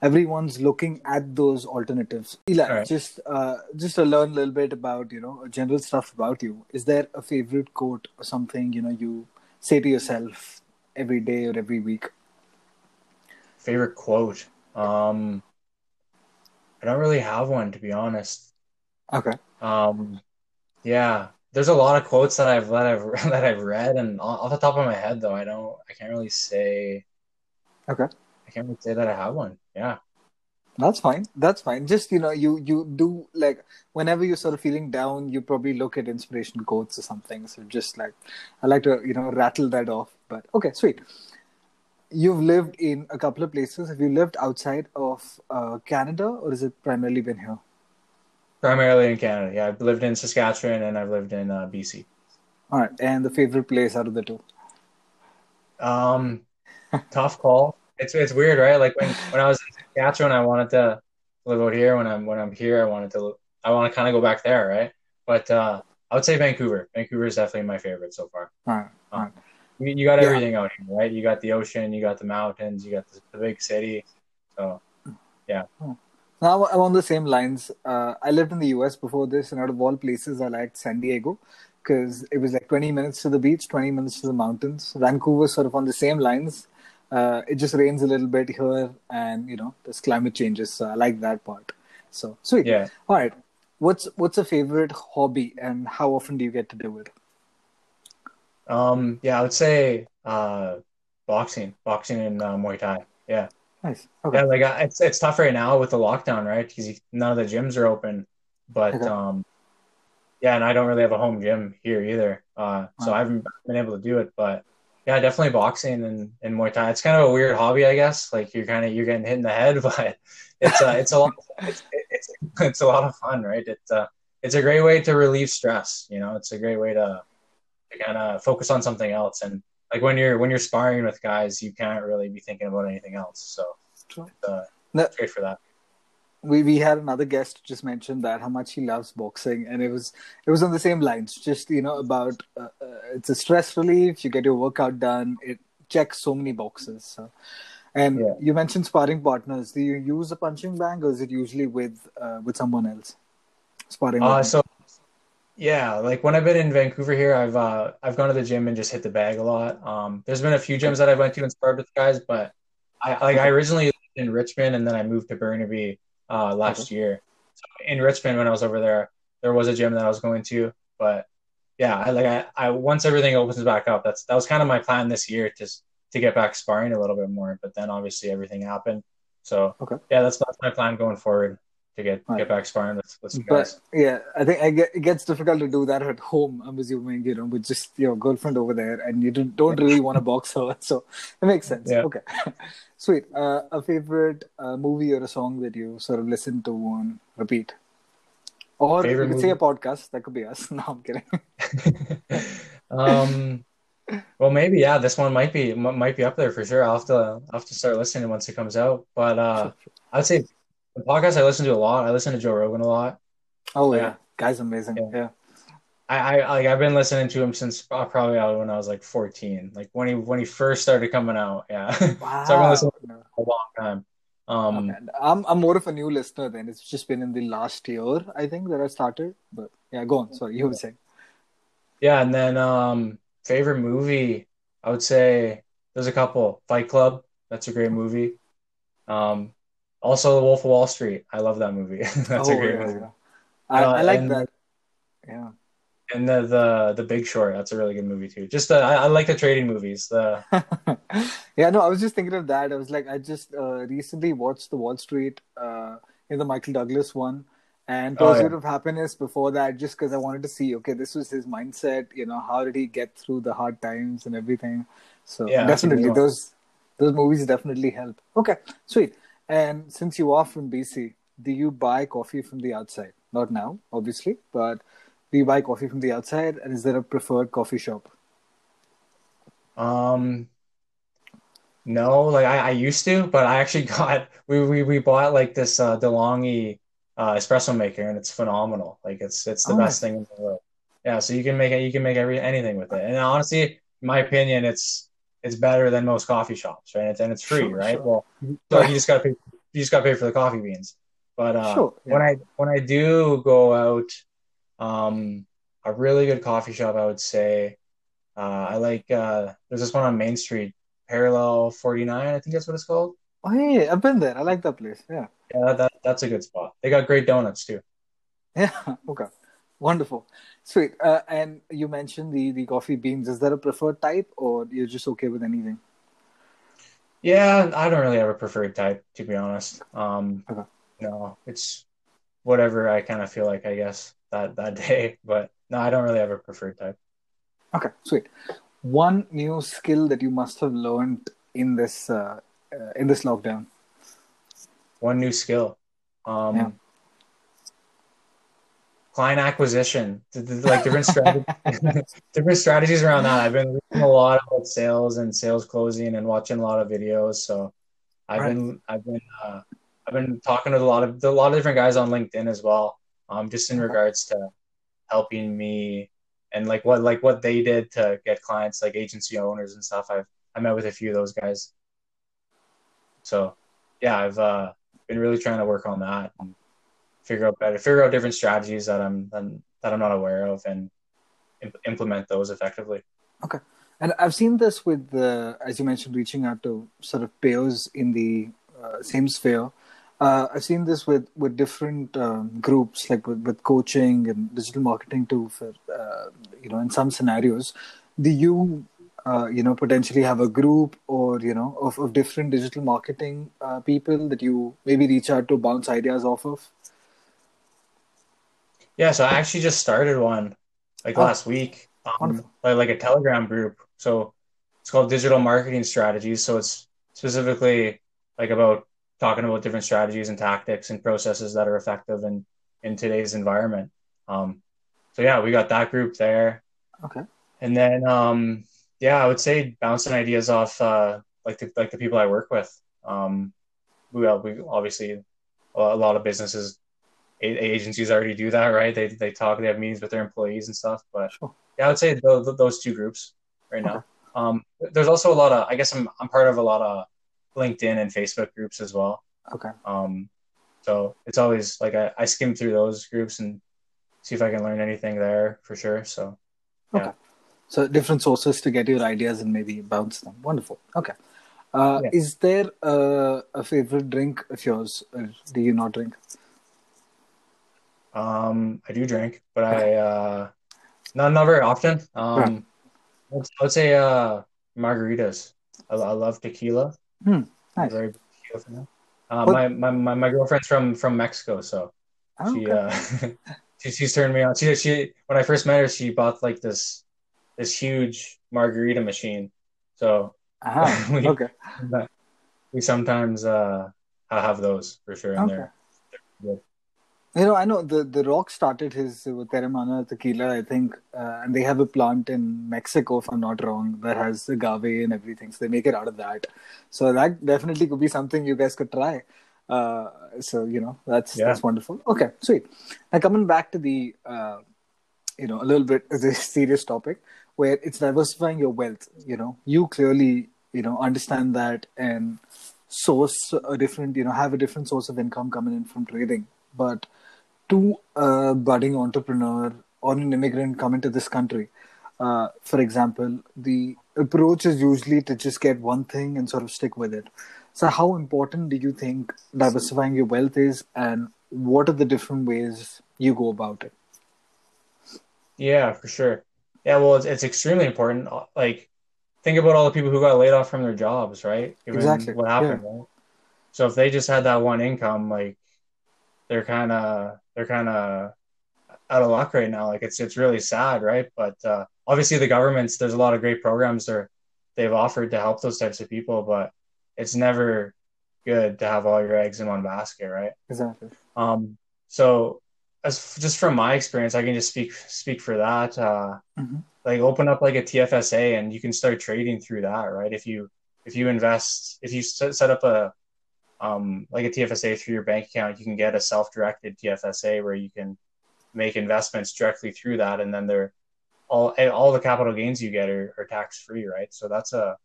everyone's looking at those alternatives. Eli, right. just uh, just to learn a little bit about you know general stuff about you. Is there a favorite quote or something you know you say to yourself every day or every week? Favorite quote? Um, I don't really have one to be honest. Okay. Um, yeah, there's a lot of quotes that I've that I've that I've read, and off the top of my head, though, I don't, I can't really say. Okay. I can't really say that I have one. Yeah. That's fine. That's fine. Just you know, you you do like whenever you're sort of feeling down, you probably look at inspiration quotes or something. So just like I like to you know rattle that off. But okay, sweet. You've lived in a couple of places. Have you lived outside of uh, Canada, or has it primarily been here? Primarily in Canada. Yeah, I've lived in Saskatchewan and I've lived in uh, BC. All right, and the favorite place out of the two? Um, tough call. It's it's weird, right? Like when when I was in Saskatchewan, I wanted to live out here. When I'm when I'm here, I wanted to I want to kind of go back there, right? But uh, I would say Vancouver. Vancouver is definitely my favorite so far. All right. All right. Um, you, you got yeah. everything out here, right? You got the ocean, you got the mountains, you got the, the big city. So, yeah. Oh. Now I'm on the same lines. Uh, I lived in the US before this, and out of all places, I liked San Diego because it was like 20 minutes to the beach, 20 minutes to the mountains. Vancouver, sort of on the same lines uh, it just rains a little bit here, and you know, there's climate changes. So I like that part. So sweet. Yeah. All right. What's what's a favorite hobby, and how often do you get to do it? Um. Yeah, I would say uh, boxing, boxing and uh, Muay Thai. Yeah. Nice. Okay. Yeah, like uh, it's it's tough right now with the lockdown, right? Because none of the gyms are open. But okay. um, yeah, and I don't really have a home gym here either. Uh, so I haven't been able to do it. But yeah, definitely boxing and, and Muay Thai. It's kind of a weird hobby, I guess. Like you're kind of you're getting hit in the head, but it's uh, it's a lot it's, it's it's a lot of fun, right? It's uh it's a great way to relieve stress. You know, it's a great way to, to kind of focus on something else. And like when you're when you're sparring with guys, you can't really be thinking about anything else. So uh, it's great for that we we had another guest just mention that how much he loves boxing and it was it was on the same lines just you know about uh, uh, it's a stress relief you get your workout done it checks so many boxes so. and yeah. you mentioned sparring partners do you use a punching bag or is it usually with uh, with someone else sparring uh, so yeah like when i've been in vancouver here i've uh i've gone to the gym and just hit the bag a lot um there's been a few gyms that i went to and sparred with guys but i like i originally lived in richmond and then i moved to burnaby uh, last okay. year. So in Richmond, when I was over there, there was a gym that I was going to, but yeah, I like I, I once everything opens back up, that's that was kind of my plan this year to to get back sparring a little bit more. But then obviously everything happened, so okay. yeah, that's that's my plan going forward to get right. get back sparring with, with some guys. But yeah, I think I get, it gets difficult to do that at home. I'm assuming you know with just your girlfriend over there, and you don't, don't really want to box her, so it makes sense. Yeah. Okay, sweet. Uh, a favorite uh, movie or a song that you sort of listen to on repeat, or favorite you could movie? say a podcast. That could be us. No, I'm kidding. um. Well, maybe yeah. This one might be might be up there for sure. I'll have to I'll have to start listening once it comes out. But uh, I'd say the podcast I listen to a lot. I listen to Joe Rogan a lot. Oh yeah, yeah. guy's amazing. Yeah. yeah. I, I like I've been listening to him since uh, probably when I was like 14, like when he when he first started coming out. Yeah, wow. so I've been listening a long time. Um, okay. I'm I'm more of a new listener then. It's just been in the last year I think that I started. But yeah, go on. Sorry, you were saying. Yeah, and then um, favorite movie, I would say there's a couple. Fight Club, that's a great movie. Um, also, The Wolf of Wall Street. I love that movie. That's oh, a great yeah, movie. Yeah. I, uh, I like and, that. Yeah. and the the the Big Short. That's a really good movie too. Just uh, I, I like the trading movies. The yeah, no, I was just thinking of that. I was like, I just uh, recently watched the Wall Street, uh, in the Michael Douglas one, and Oh, Pursuit yeah. of Happiness before that, just because I wanted to see, okay, this was his mindset. You know, how did he get through the hard times and everything? So Yeah, that's a good definitely those those movies definitely help. Okay, sweet. And since you are from BC, do you buy coffee from the outside? Not now, obviously, but do you buy coffee from the outside? And is there a preferred coffee shop? um no, like I, I used to, but I actually got we we, we bought like this uh DeLonghi uh espresso maker and it's phenomenal. Like it's it's the Oh, best thing in the world. Yeah, so you can make it you can make every anything with it. And honestly, in my opinion, it's it's better than most coffee shops, right? It's, and it's free, Sure, right? sure. Well, so you just gotta pay you just gotta pay for the coffee beans. But uh Sure, when. I when I do go out, um a really good coffee shop I would say uh I like uh there's this one on Main Street, Parallel 49, I think that's what it's called. Oh, yeah, yeah, I've been there. I like that place. Yeah. Yeah, that that's a good spot. They got great donuts too. Yeah. Okay. Wonderful. Sweet. Uh, and you mentioned the the coffee beans. Is there a preferred type, or you're just okay with anything? Yeah, I don't really have a preferred type, to be honest. Um, Okay. no, it's whatever I kind of feel like, I guess, that that day. But no, I don't really have a preferred type. Okay. Sweet. One new skill that you must have learned in this uh, uh, in this lockdown. One new skill. Um, Yeah. Client acquisition, like different strategies, different strategies around that. I've been reading a lot about sales and sales closing and watching a lot of videos. So I've Right. been, I've been, uh, I've been talking to a lot of a lot of different guys on LinkedIn as well. Um, just in regards to helping me and like what like what they did to get clients, like agency owners and stuff. I've I met with a few of those guys. So yeah, I've uh, been really trying to work on that and figure out better, figure out different strategies that I'm that I'm not aware of, and imp- implement those effectively. Okay, and I've seen this with the, as you mentioned, reaching out to sort of peers in the uh, same sphere. Uh, I've seen this with with different um, groups, like with, with coaching and digital marketing too. For uh, you know, in some scenarios, do you uh, you know potentially have a group or you know of, of different digital marketing uh, people that you maybe reach out to bounce ideas off of? Yeah, so I actually just started one like Oh, last week, um, like like a Telegram group. So it's called Digital Marketing Strategies. So it's specifically like about talking about different strategies and tactics and processes that are effective in in today's environment. Um, so yeah, we got that group there. Okay. And then, um, yeah, I would say bouncing ideas off uh, like the like the people I work with. Um, we uh, we obviously a lot of businesses agencies already do that, right? They they talk, they have meetings with their employees and stuff. But Sure. yeah, I would say those, those two groups right now. Um, there's also a lot of I guess I'm I'm part of a lot of LinkedIn and Facebook groups as well. Okay. Um, so it's always like I, I skim through those groups and see if I can learn anything there for sure. So Okay. So different sources to get your ideas and maybe bounce them. Wonderful. Okay. Uh, Yeah. Is there a, a favorite drink of yours, or do you not drink? Um, I do drink, but I uh, not not very often. Um, I would- I would say uh, margaritas. I, I love tequila. Hmm, nice. very tequila fan. Uh, my, my, my, my girlfriend's from, from Mexico, so Oh, she okay. uh she, she's turned me on. She she when I first met her, she bought like this this huge margarita machine. So Aha, we- okay. we sometimes uh have those for sure. And Okay. they're good. You know, I know the, the Rock started his uh, Teremana tequila, I think, uh, and they have a plant in Mexico, if I'm not wrong, that has agave and everything. So they make it out of that. So that definitely could be something you guys could try. Uh, so you know, that's Yeah. that's wonderful. Okay, sweet. Now coming back to the, uh, you know, a little bit this serious topic where it's diversifying your wealth. You know, you clearly you know understand that and source a different, you know, have a different source of income coming in from trading, but to a budding entrepreneur or an immigrant coming to this country, uh, for example, the approach is usually to just get one thing and sort of stick with it. So, how important do you think diversifying your wealth is, and what are the different ways you go about it? Yeah, for sure. Yeah, well, it's, it's extremely important. Like, think about all the people who got laid off from their jobs, right? Given exactly. What happened, yeah. right? So if they just had that one income, like, they're kind of they're kind of out of luck right now. Like, it's it's really sad, right? But uh, obviously, the governments there's a lot of great programs they're they've offered to help those types of people, but it's never good to have all your eggs in one basket, right? Exactly. Um. So as just from my experience, I can just speak speak for that. Uh, mm-hmm. Like open up like a TFSA, and you can start trading through that, right? If you if you invest, if you set up a um, like a TFSA through your bank account, you can get a self-directed TFSA where you can make investments directly through that, and then they're all all the capital gains you get are, are tax free, right? So that's a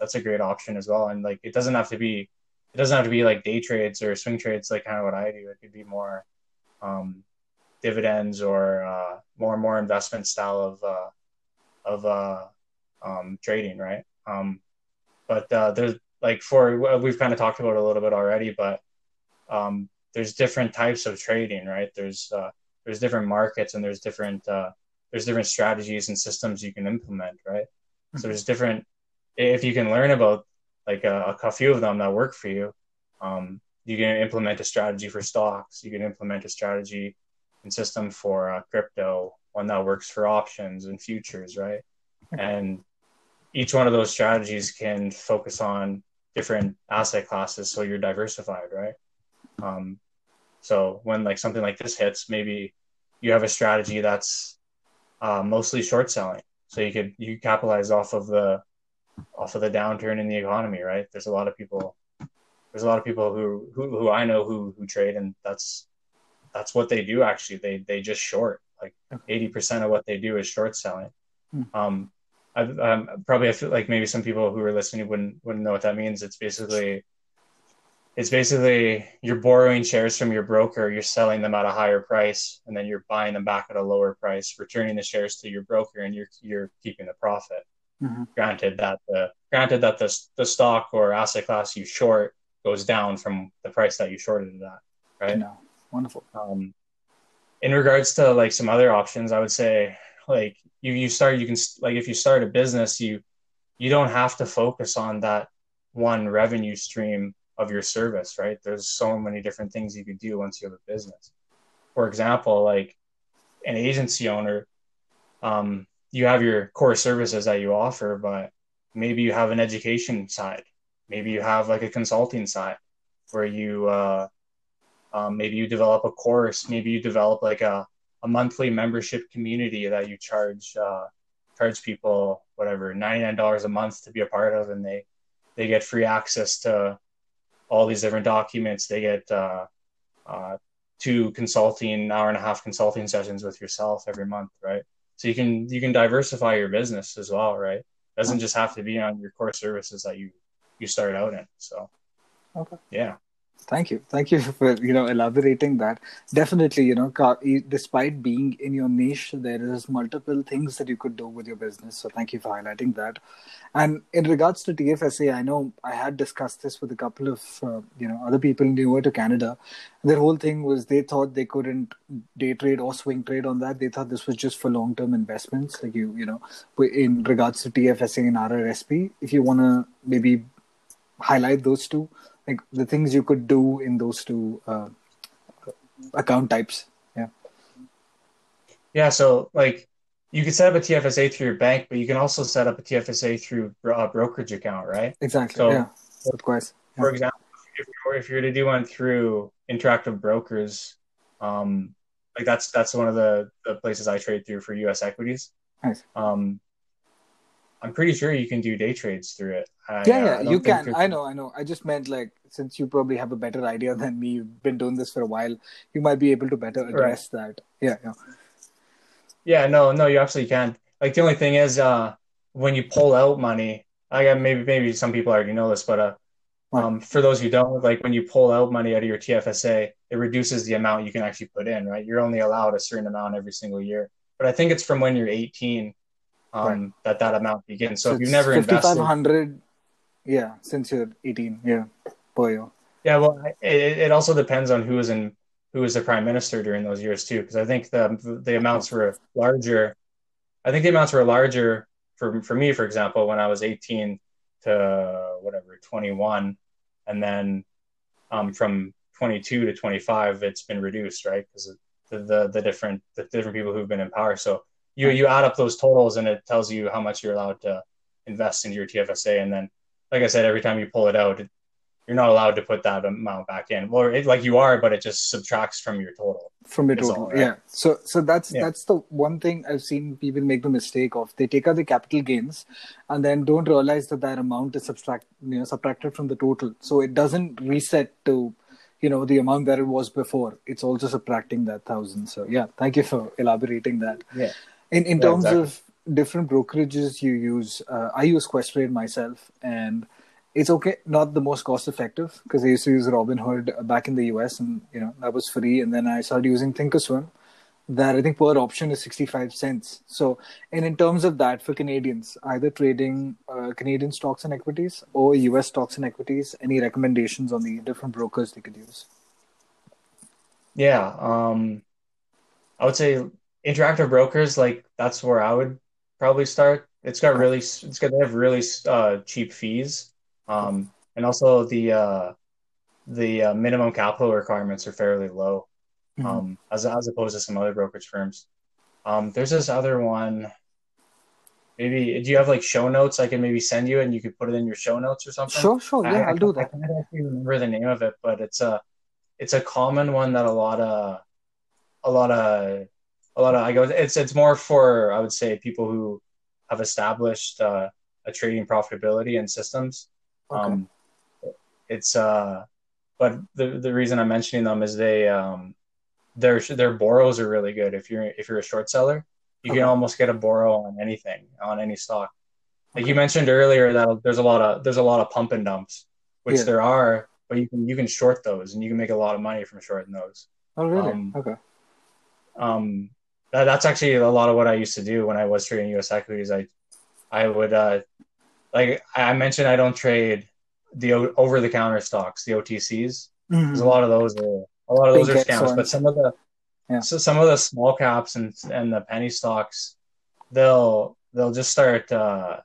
that's a great option as well. And like it doesn't have to be it doesn't have to be like day trades or swing trades like kind of what I do. It could be more um, dividends or uh, more and more investment style of uh, of uh, um, trading, right? Um, but uh, there's like for we've kind of talked about a little bit already, but um, there's different types of trading, right? There's uh, there's different markets and there's different uh, there's different strategies and systems you can implement, right? Mm-hmm. So there's different if you can learn about like a, a few of them that work for you, um, you can implement a strategy for stocks. You can implement a strategy and system for uh, crypto, one that works for options and futures, right? Okay. And each one of those strategies can focus on different asset classes, so you're diversified, right? Um, so when like something like this hits, maybe you have a strategy that's uh, mostly short selling, so you could you capitalize off of the off of the downturn in the economy, right? There's a lot of people. There's a lot of people who who, who I know who who trade, and that's that's what they do. Actually, they they just short. Like eighty percent of what they do is short selling. Hmm. Um, um, probably I feel like maybe some people who are listening wouldn't wouldn't know what that means. It's basically it's basically you're borrowing shares from your broker, you're selling them at a higher price, and then you're buying them back at a lower price, returning the shares to your broker, and you're you're keeping the profit. Mm-hmm. Granted that the granted that the the stock or asset class you short goes down from the price that you shorted it at, right? No, wonderful. Um, in regards to like some other options, I would say like you you start you can like if you start a business, you you don't have to focus on that one revenue stream of your service, right? There's so many different things you could do once you have a business. For example, like an agency owner, um, you have your core services that you offer, but maybe you have an education side. Maybe you have like a consulting side where you uh, um, maybe you develop a course. Maybe you develop like a, a monthly membership community that you charge uh, charge people whatever ninety nine dollars a month to be a part of, and they they get free access to all these different documents. They get uh, uh, two consulting hour and a half consulting sessions with yourself every month, right? so you can you can diversify your business as well right it doesn't just have to be on your core services that you you start out in so okay yeah Thank you. Thank you for you know elaborating that. Definitely, you know, despite being in your niche, there is multiple things that you could do with your business. So thank you for highlighting that. And in regards to TFSA, I know I had discussed this with a couple of uh, you know other people newer to Canada. Their whole thing was they thought they couldn't day trade or swing trade on that. They thought this was just for long term investments. Like you, you know, in regards to TFSA and RRSP, if you want to maybe highlight those two like the things you could do in those two uh, account types. Yeah. Yeah so like you can set up a tfsa through your bank but you can also set up a tfsa through a brokerage account right? Exactly. So, yeah. Of course. Yeah. for example if you're, if you're to do one through interactive brokers um like that's that's one of the, the places i trade through for us equities. Nice. um I'm pretty sure you can do day trades through it. I, yeah, yeah, you can. I know, I know. I just meant like since you probably have a better idea than me, you've been doing this for a while, you might be able to better address right. that. Yeah, yeah. Yeah, no, no, you absolutely can. Like the only thing is, uh, when you pull out money, I got maybe maybe some people already know this, but uh, um, for those who don't, like when you pull out money out of your TFSA, it reduces the amount you can actually put in. Right, you're only allowed a certain amount every single year. But I think it's from when you're 18 um, right. that that amount begins. So, so if you've never 5, invested, 500, yeah, since you're 18, yeah, per year. Yeah, well, it, it also depends on who is in who was the prime minister during those years too, because I think the the amounts were larger. I think the amounts were larger for for me, for example, when I was 18 to whatever 21, and then um, from 22 to 25, it's been reduced, right? Because the, the the different the different people who've been in power. So you you add up those totals, and it tells you how much you're allowed to invest into your TFSA, and then like I said, every time you pull it out, you're not allowed to put that amount back in. Well, it, like you are, but it just subtracts from your total. From your total, right? yeah. So, so that's yeah. that's the one thing I've seen people make the mistake of. They take out the capital gains, and then don't realize that that amount is subtract, you know, subtracted from the total. So it doesn't reset to, you know, the amount that it was before. It's also subtracting that thousand. So yeah, thank you for elaborating that. Yeah. In in yeah, terms exactly. of different brokerages you use, uh, I use Questrade myself, and it's okay, not the most cost effective because I used to use Robinhood back in the US, and you know that was free. And then I started using Thinkorswim, that I think per option is sixty five cents. So, and in terms of that for Canadians, either trading uh, Canadian stocks and equities or US stocks and equities, any recommendations on the different brokers they could use? Yeah, um, I would say interactive brokers like that's where I would probably start. It's got really, it's got they have really uh, cheap fees um, and also the uh, the uh, minimum capital requirements are fairly low, mm-hmm. um, as as opposed to some other brokerage firms. Um, there's this other one. Maybe do you have like show notes I can maybe send you and you could put it in your show notes or something? Sure, sure, yeah, I, will do that. I can't actually remember the name of it, but it's a it's a common one that a lot of a lot of a lot of I go it's it's more for I would say people who have established uh, a trading profitability and systems Okay. Um, it's uh, but the the reason I'm mentioning them is they um, their their borrows are really good. If you're if you're a short seller, you okay. can almost get a borrow on anything on any stock. Like okay. you mentioned earlier that there's a lot of there's a lot of pump and dumps, which yeah. there are, but you can you can short those and you can make a lot of money from shorting those. Oh really? Um, okay. Um, that, that's actually a lot of what I used to do when I was trading U.S. equities. I I would uh, like I mentioned, I don't trade the over the counter stocks, the OTCs. Mm-hmm. a lot of those are a lot of those Big are scams. But some of the yeah. so some of the small caps and and the penny stocks, they'll they'll just start uh,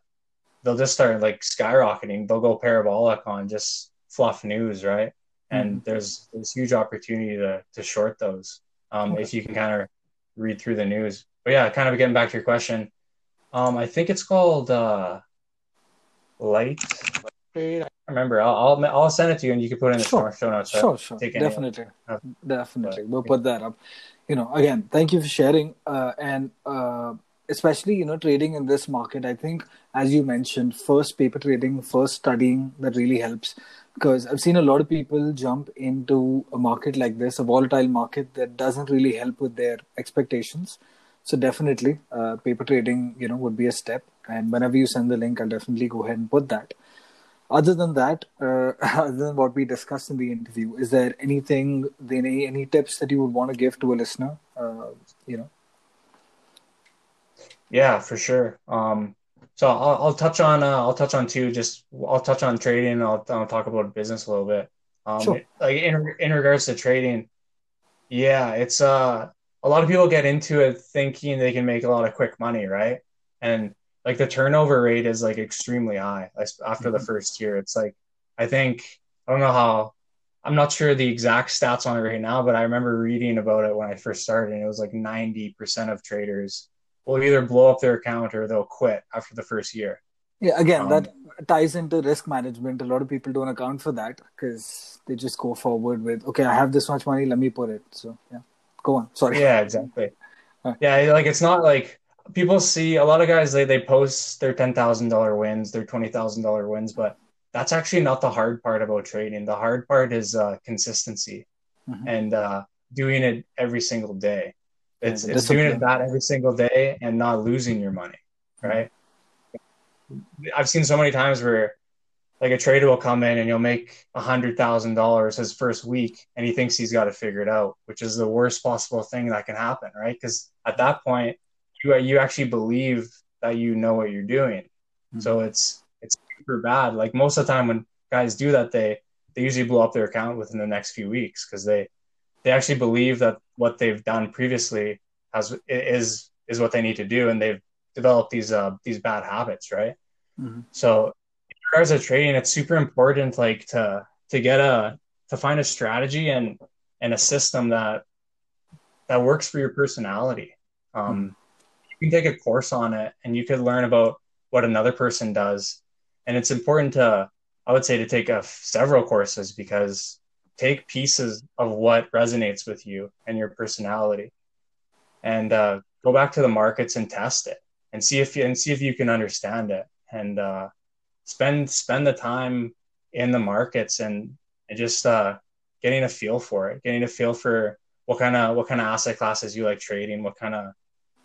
they'll just start like skyrocketing. They'll go parabolic on just fluff news, right? And mm-hmm. there's this huge opportunity to to short those um, okay. if you can kind of read through the news. But yeah, kind of getting back to your question, um, I think it's called. Uh, light I remember. I'll, I'll, I'll send it to you, and you can put it in the sure. show notes. Sure, sure, definitely, definitely. We'll put that up. You know, again, thank you for sharing, uh, and uh, especially you know trading in this market. I think, as you mentioned, first paper trading, first studying that really helps because I've seen a lot of people jump into a market like this, a volatile market that doesn't really help with their expectations. So definitely, uh, paper trading, you know, would be a step. And whenever you send the link, I'll definitely go ahead and put that. Other than that, uh, other than what we discussed in the interview, is there anything, any any tips that you would want to give to a listener? Uh, you know. Yeah, for sure. Um, so I'll, I'll touch on uh, I'll touch on two. Just I'll touch on trading. I'll, I'll talk about business a little bit. Um, sure. Like in in regards to trading, yeah, it's uh a lot of people get into it thinking they can make a lot of quick money, right? And like the turnover rate is like extremely high after mm-hmm. the first year. It's like I think I don't know how I'm not sure the exact stats on it right now, but I remember reading about it when I first started, and it was like 90% of traders will either blow up their account or they'll quit after the first year. Yeah, again, um, that ties into risk management. A lot of people don't account for that because they just go forward with, okay, I have this much money, let me put it. So, yeah go on. Sorry. Yeah, exactly. Yeah, like it's not like people see a lot of guys they, they post their ten thousand dollar wins, their twenty thousand dollar wins, but that's actually not the hard part about trading. The hard part is uh, consistency mm-hmm. and uh, doing it every single day. It's, it's doing it that every single day and not losing your money, right? I've seen so many times where like a trader will come in and he'll make a hundred thousand dollars his first week and he thinks he's got to figure it out which is the worst possible thing that can happen right because at that point you you actually believe that you know what you're doing mm-hmm. so it's it's super bad like most of the time when guys do that they they usually blow up their account within the next few weeks because they they actually believe that what they've done previously has is is what they need to do, and they've developed these uh, these bad habits, right? Mm-hmm. So, in regards to trading, it's super important, like to to get a to find a strategy and and a system that that works for your personality. Um, mm-hmm. You can take a course on it, and you could learn about what another person does, and it's important to I would say to take a, several courses because take pieces of what resonates with you and your personality and uh, go back to the markets and test it and see if you and see if you can understand it and uh, spend spend the time in the markets and, and just uh, getting a feel for it getting a feel for what kind of what kind of asset classes you like trading what kind of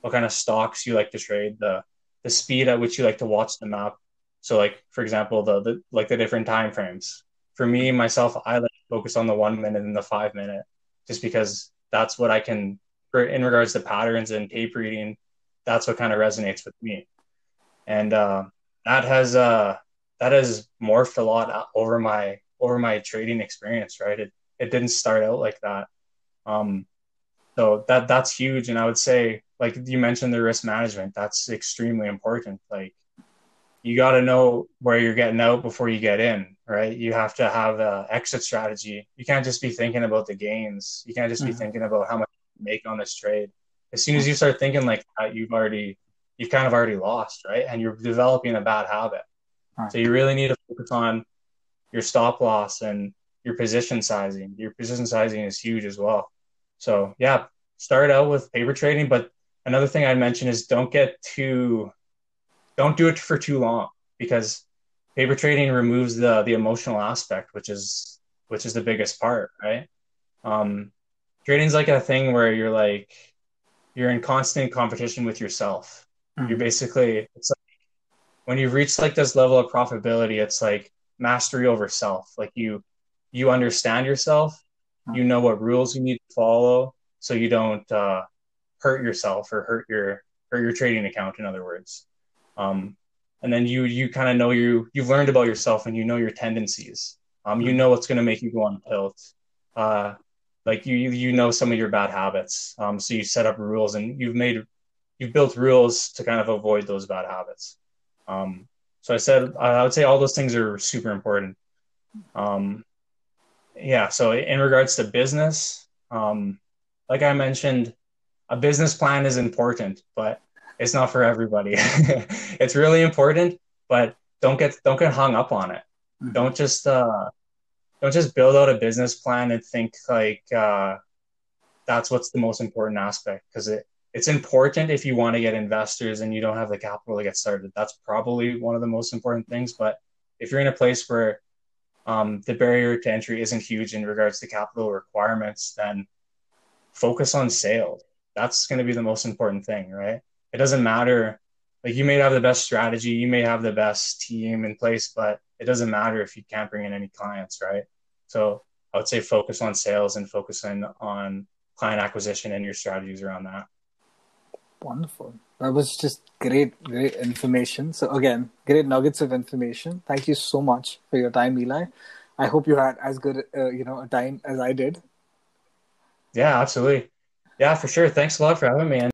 what kind of stocks you like to trade the the speed at which you like to watch the map so like for example the, the like the different time frames. For me myself i like focus on the one minute and the five minute just because that's what I can, in regards to patterns and tape reading, that's what kind of resonates with me. And uh, that has uh, that has morphed a lot over my over my trading experience. Right, it it didn't start out like that. Um, so that that's huge, and I would say, like you mentioned, the risk management. That's extremely important. Like you got to know where you're getting out before you get in, right? You have to have an exit strategy. You can't just be thinking about the gains. You can't just mm-hmm. be thinking about how much you make on this trade. As soon as you start thinking like that, you've already, you've kind of already lost, right? And you're developing a bad habit. Right. So you really need to focus on your stop loss and your position sizing. Your position sizing is huge as well. So yeah, start out with paper trading, but another thing I'd mention is don't get too don't do it for too long because paper trading removes the the emotional aspect, which is which is the biggest part, right? Um, trading's like a thing where you're like you're in constant competition with yourself. Mm-hmm. You're basically it's like when you reach like this level of profitability, it's like mastery over self. Like you you understand yourself, mm-hmm. you know what rules you need to follow, so you don't uh, hurt yourself or hurt your hurt your trading account. In other words, um, and then you you kind of know you you've learned about yourself and you know your tendencies. Um, you know what's going to make you go on tilt. Uh, like you you know some of your bad habits. Um, so you set up rules and you've made you've built rules to kind of avoid those bad habits. Um, so I said I would say all those things are super important. Um, yeah. So in regards to business, um, like I mentioned, a business plan is important, but it's not for everybody. it's really important, but don't get don't get hung up on it. Mm-hmm. Don't just uh, don't just build out a business plan and think like uh, that's what's the most important aspect because it it's important if you want to get investors and you don't have the capital to get started. That's probably one of the most important things. But if you're in a place where um, the barrier to entry isn't huge in regards to capital requirements, then focus on sales. That's going to be the most important thing, right? It doesn't matter. Like you may have the best strategy, you may have the best team in place, but it doesn't matter if you can't bring in any clients, right? So I would say focus on sales and focusing on client acquisition and your strategies around that. Wonderful. That was just great, great information. So again, great nuggets of information. Thank you so much for your time, Eli. I hope you had as good, uh, you know, a time as I did. Yeah, absolutely. Yeah, for sure. Thanks a lot for having me.